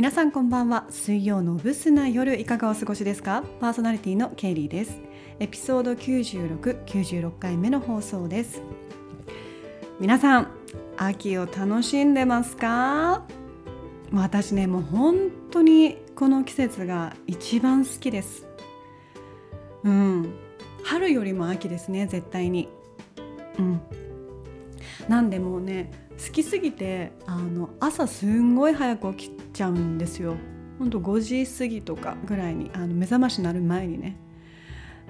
皆さんこんばんは。水曜のブスな夜いかがお過ごしですか？パーソナリティのケイリーです。エピソード96、96回目の放送です。皆さん秋を楽しんでますか？私ねもう本当にこの季節が一番好きです。うん。春よりも秋ですね絶対に。うん。なんでもね好きすぎてあの朝すんごい早く起きちゃうんですよ。ほんと5時過ぎとかぐらいにあの目覚まし鳴る前にね。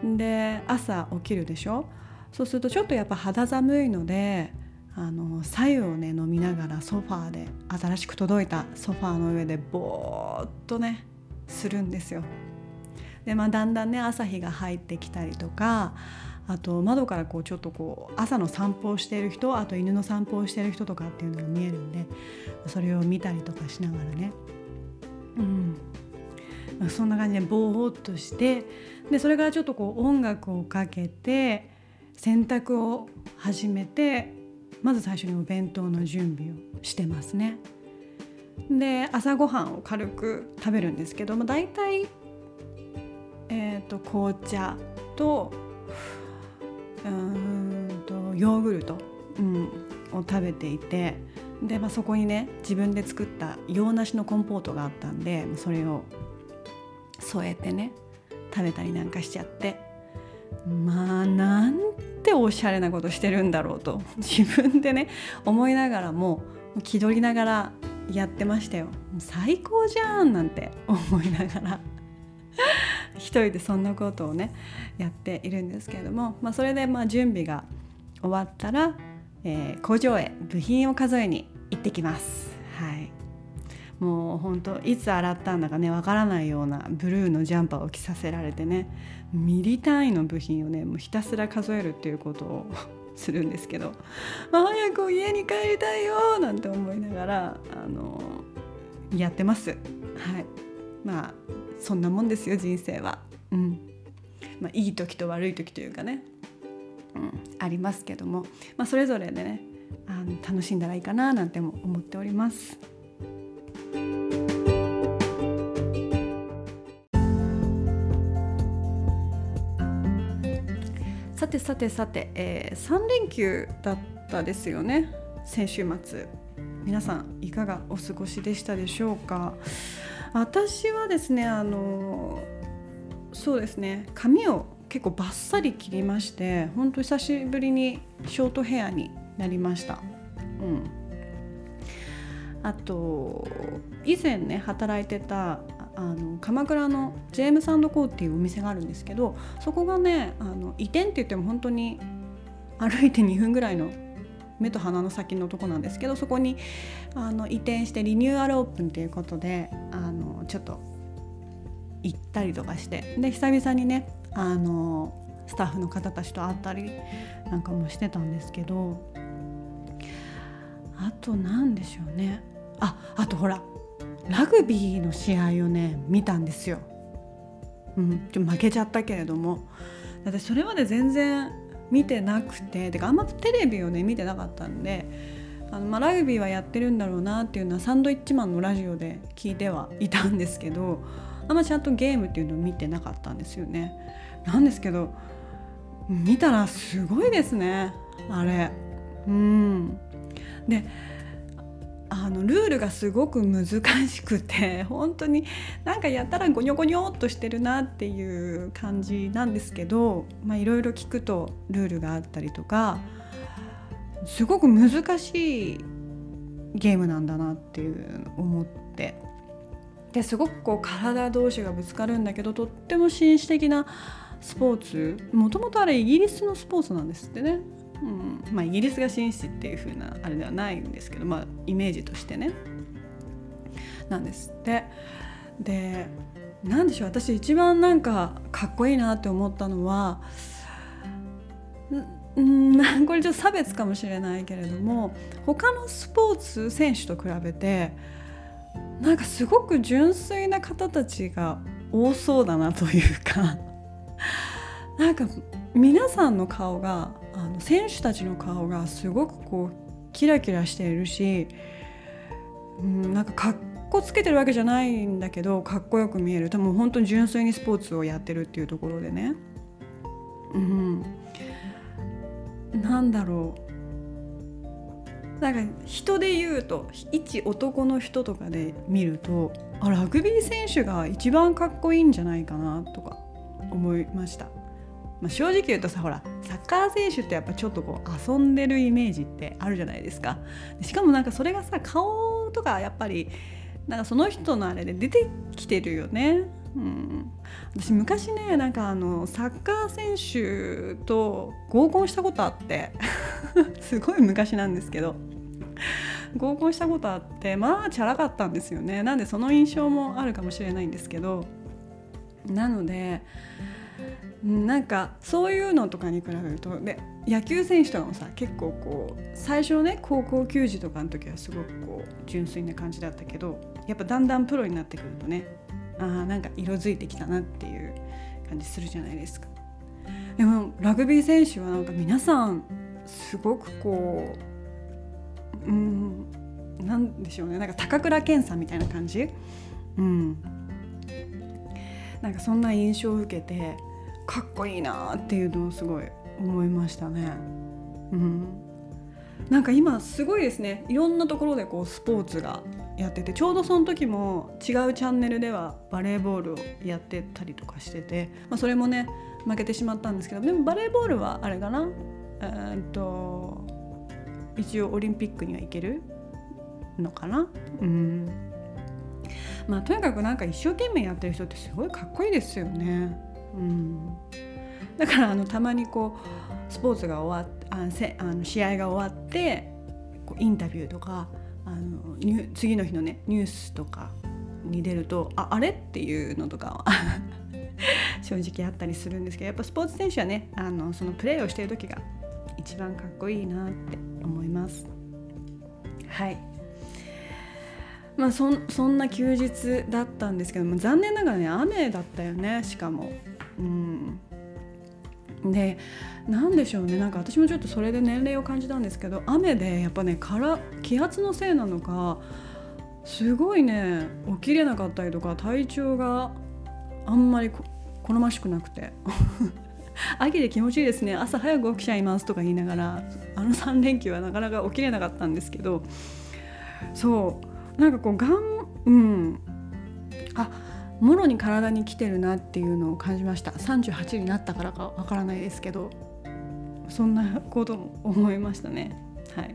で朝起きるでしょ？そうするとちょっとやっぱ肌寒いのであの白湯をね飲みながらソファーで新しく届いたソファーの上でぼーっとねするんですよ。でまあだんだんね朝日が入ってきたりとかあと窓からこうちょっとこう朝の散歩をしている人あと犬の散歩をしている人とかっていうのが見えるんでそれを見たりとかしながらねうんそんな感じでぼーっとしてでそれからちょっとこう音楽をかけて洗濯を始めてまず最初にお弁当の準備をしてますね。で朝ごはんを軽く食べるんですけど、まあ、大体、えーと、紅茶とうんとヨーグルト、うん、を食べていてで、まあ、そこにね自分で作った洋梨のコンポートがあったんでそれを添えてね食べたりなんかしちゃってまあなんておしゃれなことしてるんだろうと自分でね思いながらも気取りながらやってましたよ。最高じゃんなんて思いながら。一人でそんなことをねやっているんですけれども、まあ、それでまあ準備が終わったら、えー、工場へ部品を数えに行ってきます。はいもう本当いつ洗ったんだかねわからないようなブルーのジャンパーを着させられてねミリ単位の部品をねもうひたすら数えるっていうことをするんですけど「早く家に帰りたいよ」なんて思いながらあのやってます。はいまあそんなもんですよ人生は。うん。まあ、いい時と悪い時というかね、うん、ありますけども、まあ、それぞれでねあの楽しんだらいいかななんても思っております。さてさてさて、えー、3連休だったですよね。先週末。皆さんいかがお過ごしでしたでしょうか？私はですねあのそうですね髪を結構バッサリ切りまして本当久しぶりにショートヘアになりました。うんあと以前ね働いてたあの鎌倉のジェームサンドコーっていうお店があるんですけどそこがねあの移転って言っても本当に歩いて2分ぐらいの目と鼻の先のとこなんですけどそこにあの移転してリニューアルオープンということであのちょっと行ったりとかしてで久々にねあのスタッフの方たちと会ったりなんかもしてたんですけどあと何でしょうねああとほらラグビーの試合をね見たんですよ。うん、ちょ負けちゃったけれどもだってそれまで全然見てなくててかあんまテレビをね見てなかったんであの、まあ、ラグビーはやってるんだろうなっていうのはサンドイッチマンのラジオで聞いてはいたんですけどあんまちゃんとゲームっていうのを見てなかったんですよね。なんですけど見たらすごいですねあれ。うんであのルールがすごく難しくて 本当になんかやったらゴニョゴニョっとしてるなっていう感じなんですけどいろいろ聞くとルールがあったりとかすごく難しいゲームなんだなっていう思ってですごくこう体同士がぶつかるんだけどとっても紳士的なスポーツもともとあれイギリスのスポーツなんですってね。うん。まあ、イギリスが紳士っていう風なあれではないんですけど、まあ、イメージとしてね。なんです。ってで何でしょう。私一番なんかかっこいいなって思ったのはんこれちょっと差別かもしれないけれども他のスポーツ選手と比べてなんかすごく純粋な方たちが多そうだなというかなんか皆さんの顔があの選手たちの顔がすごくこうキラキラしているし、うん、なんかかっこつけてるわけじゃないんだけどかっこよく見える。多分本当に純粋にスポーツをやってるっていうところでね。うん。なんだろう。なんか人で言うと一男の人とかで見るとあラグビー選手が一番かっこいいんじゃないかなとか思いました。まあ、正直言うとさほらサッカー選手ってやっぱちょっとこう遊んでるイメージってあるじゃないですか。しかもなんかそれがさ顔とかやっぱりなんかその人のあれで出てきてるよね。うん、私昔ねなんかあのサッカー選手と合コンしたことあって すごい昔なんですけど合コンしたことあってまあチャラかったんですよね。なんでその印象もあるかもしれないんですけどなのでなんかそういうのとかに比べるとで野球選手とかもさ結構こう最初ね高校球児とかの時はすごくこう純粋な感じだったけどやっぱだんだんプロになってくるとねあなんか色づいてきたなっていう感じするじゃないですか。でもラグビー選手はなんか皆さんすごくこううんなんでしょうねなんか高倉健さんみたいな感じ？うんなんかそんな印象を受けてかっこいいなっていうのをすごい思いましたね。うん、なんか今すごいですね。いろんなところでこうスポーツがやっててちょうどその時も違うチャンネルではバレーボールをやってたりとかしてて、まあ、それもね負けてしまったんですけどでもバレーボールはあれかな？えー、っと一応オリンピックには行けるのかな？うん。まあとにかくなんか一生懸命やってる人ってすごいかっこいいですよね。うん、だからあのたまにこうスポーツが終わっあせあの試合が終わってこうインタビューとかあのニュ次の日のねニュースとかに出るとああれっていうのとかは 正直あったりするんですけどやっぱスポーツ選手はねあのそのプレーをしている時が一番かっこいいなって思います。はいまあそそんな休日だったんですけども残念ながらね雨だったよねしかも。うん。で何でしょうね。なんか私もちょっとそれで年齢を感じたんですけど雨でやっぱねから気圧のせいなのかすごいね起きれなかったりとか体調があんまり好ましくなくて。秋で気持ちいいですね。朝早く起きちゃいますとか言いながらあの3連休はなかなか起きれなかったんですけどそう。なんかこうがんうん。あもろに体に来てるなっていうのを感じました。38になったからかわからないですけどそんなことも思いましたね。はい。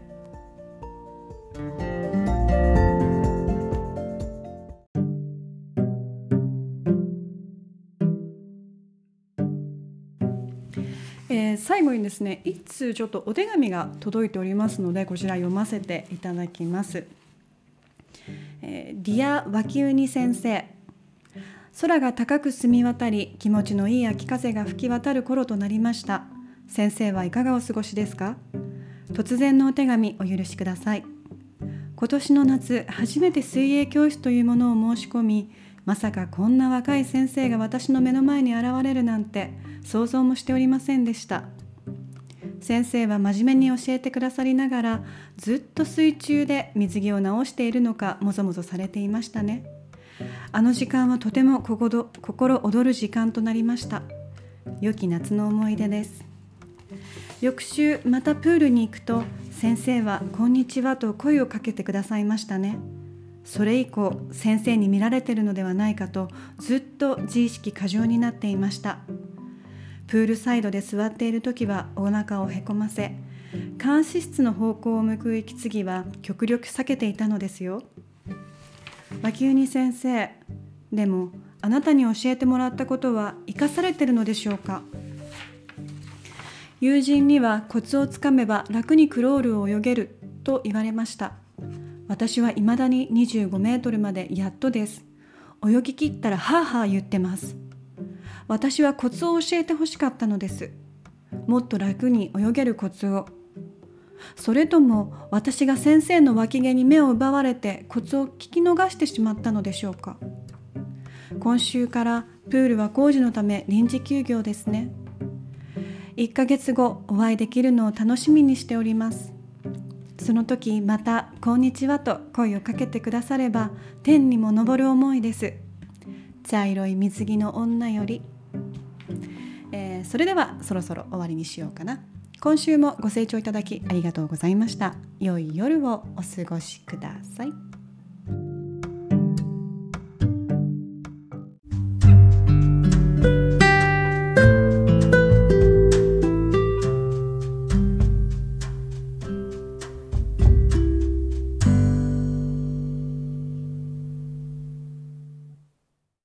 えー、最後にですね一通ちょっとお手紙が届いておりますのでこちら読ませていただきます。えー、 Dear ワキウニ先生。空が高く澄み渡り気持ちのいい秋風が吹き渡る頃となりました。先生はいかがお過ごしですか？突然のお手紙お許しください。今年の夏初めて水泳教室というものを申し込みまさかこんな若い先生が私の目の前に現れるなんて想像もしておりませんでした。先生は真面目に教えてくださりながらずっと水中で水着を直しているのかもぞもぞされていましたね。あの時間はとても心躍る時間となりました。良き夏の思い出です。翌週またプールに行くと先生は「こんにちは」と声をかけてくださいましたね。それ以降先生に見られてるのではないかとずっと自意識過剰になっていました。プールサイドで座っている時はお腹をへこませ監視室の方向を向く息継ぎは極力避けていたのですよ。脇ウ先生でもあなたに教えてもらったことは生かされてるのでしょうか？友人にはコツをつかめば楽にクロールを泳げると言われました。私は未だに25メートルまでやっとです。泳ぎきったらハーハー言ってます。私はコツを教えてほしかったのです。もっと楽に泳げるコツを。それとも私が先生の脇毛に目を奪われてコツを聞き逃してしまったのでしょうか？今週からプールは工事のため臨時休業ですね。1ヶ月後お会いできるのを楽しみにしております。その時また「こんにちは」と声をかけてくだされば天にも昇る思いです。茶色い水着の女より、えー、それではそろそろ終わりにしようかな。今週もご清聴いただきありがとうございました。良い夜をお過ごしください。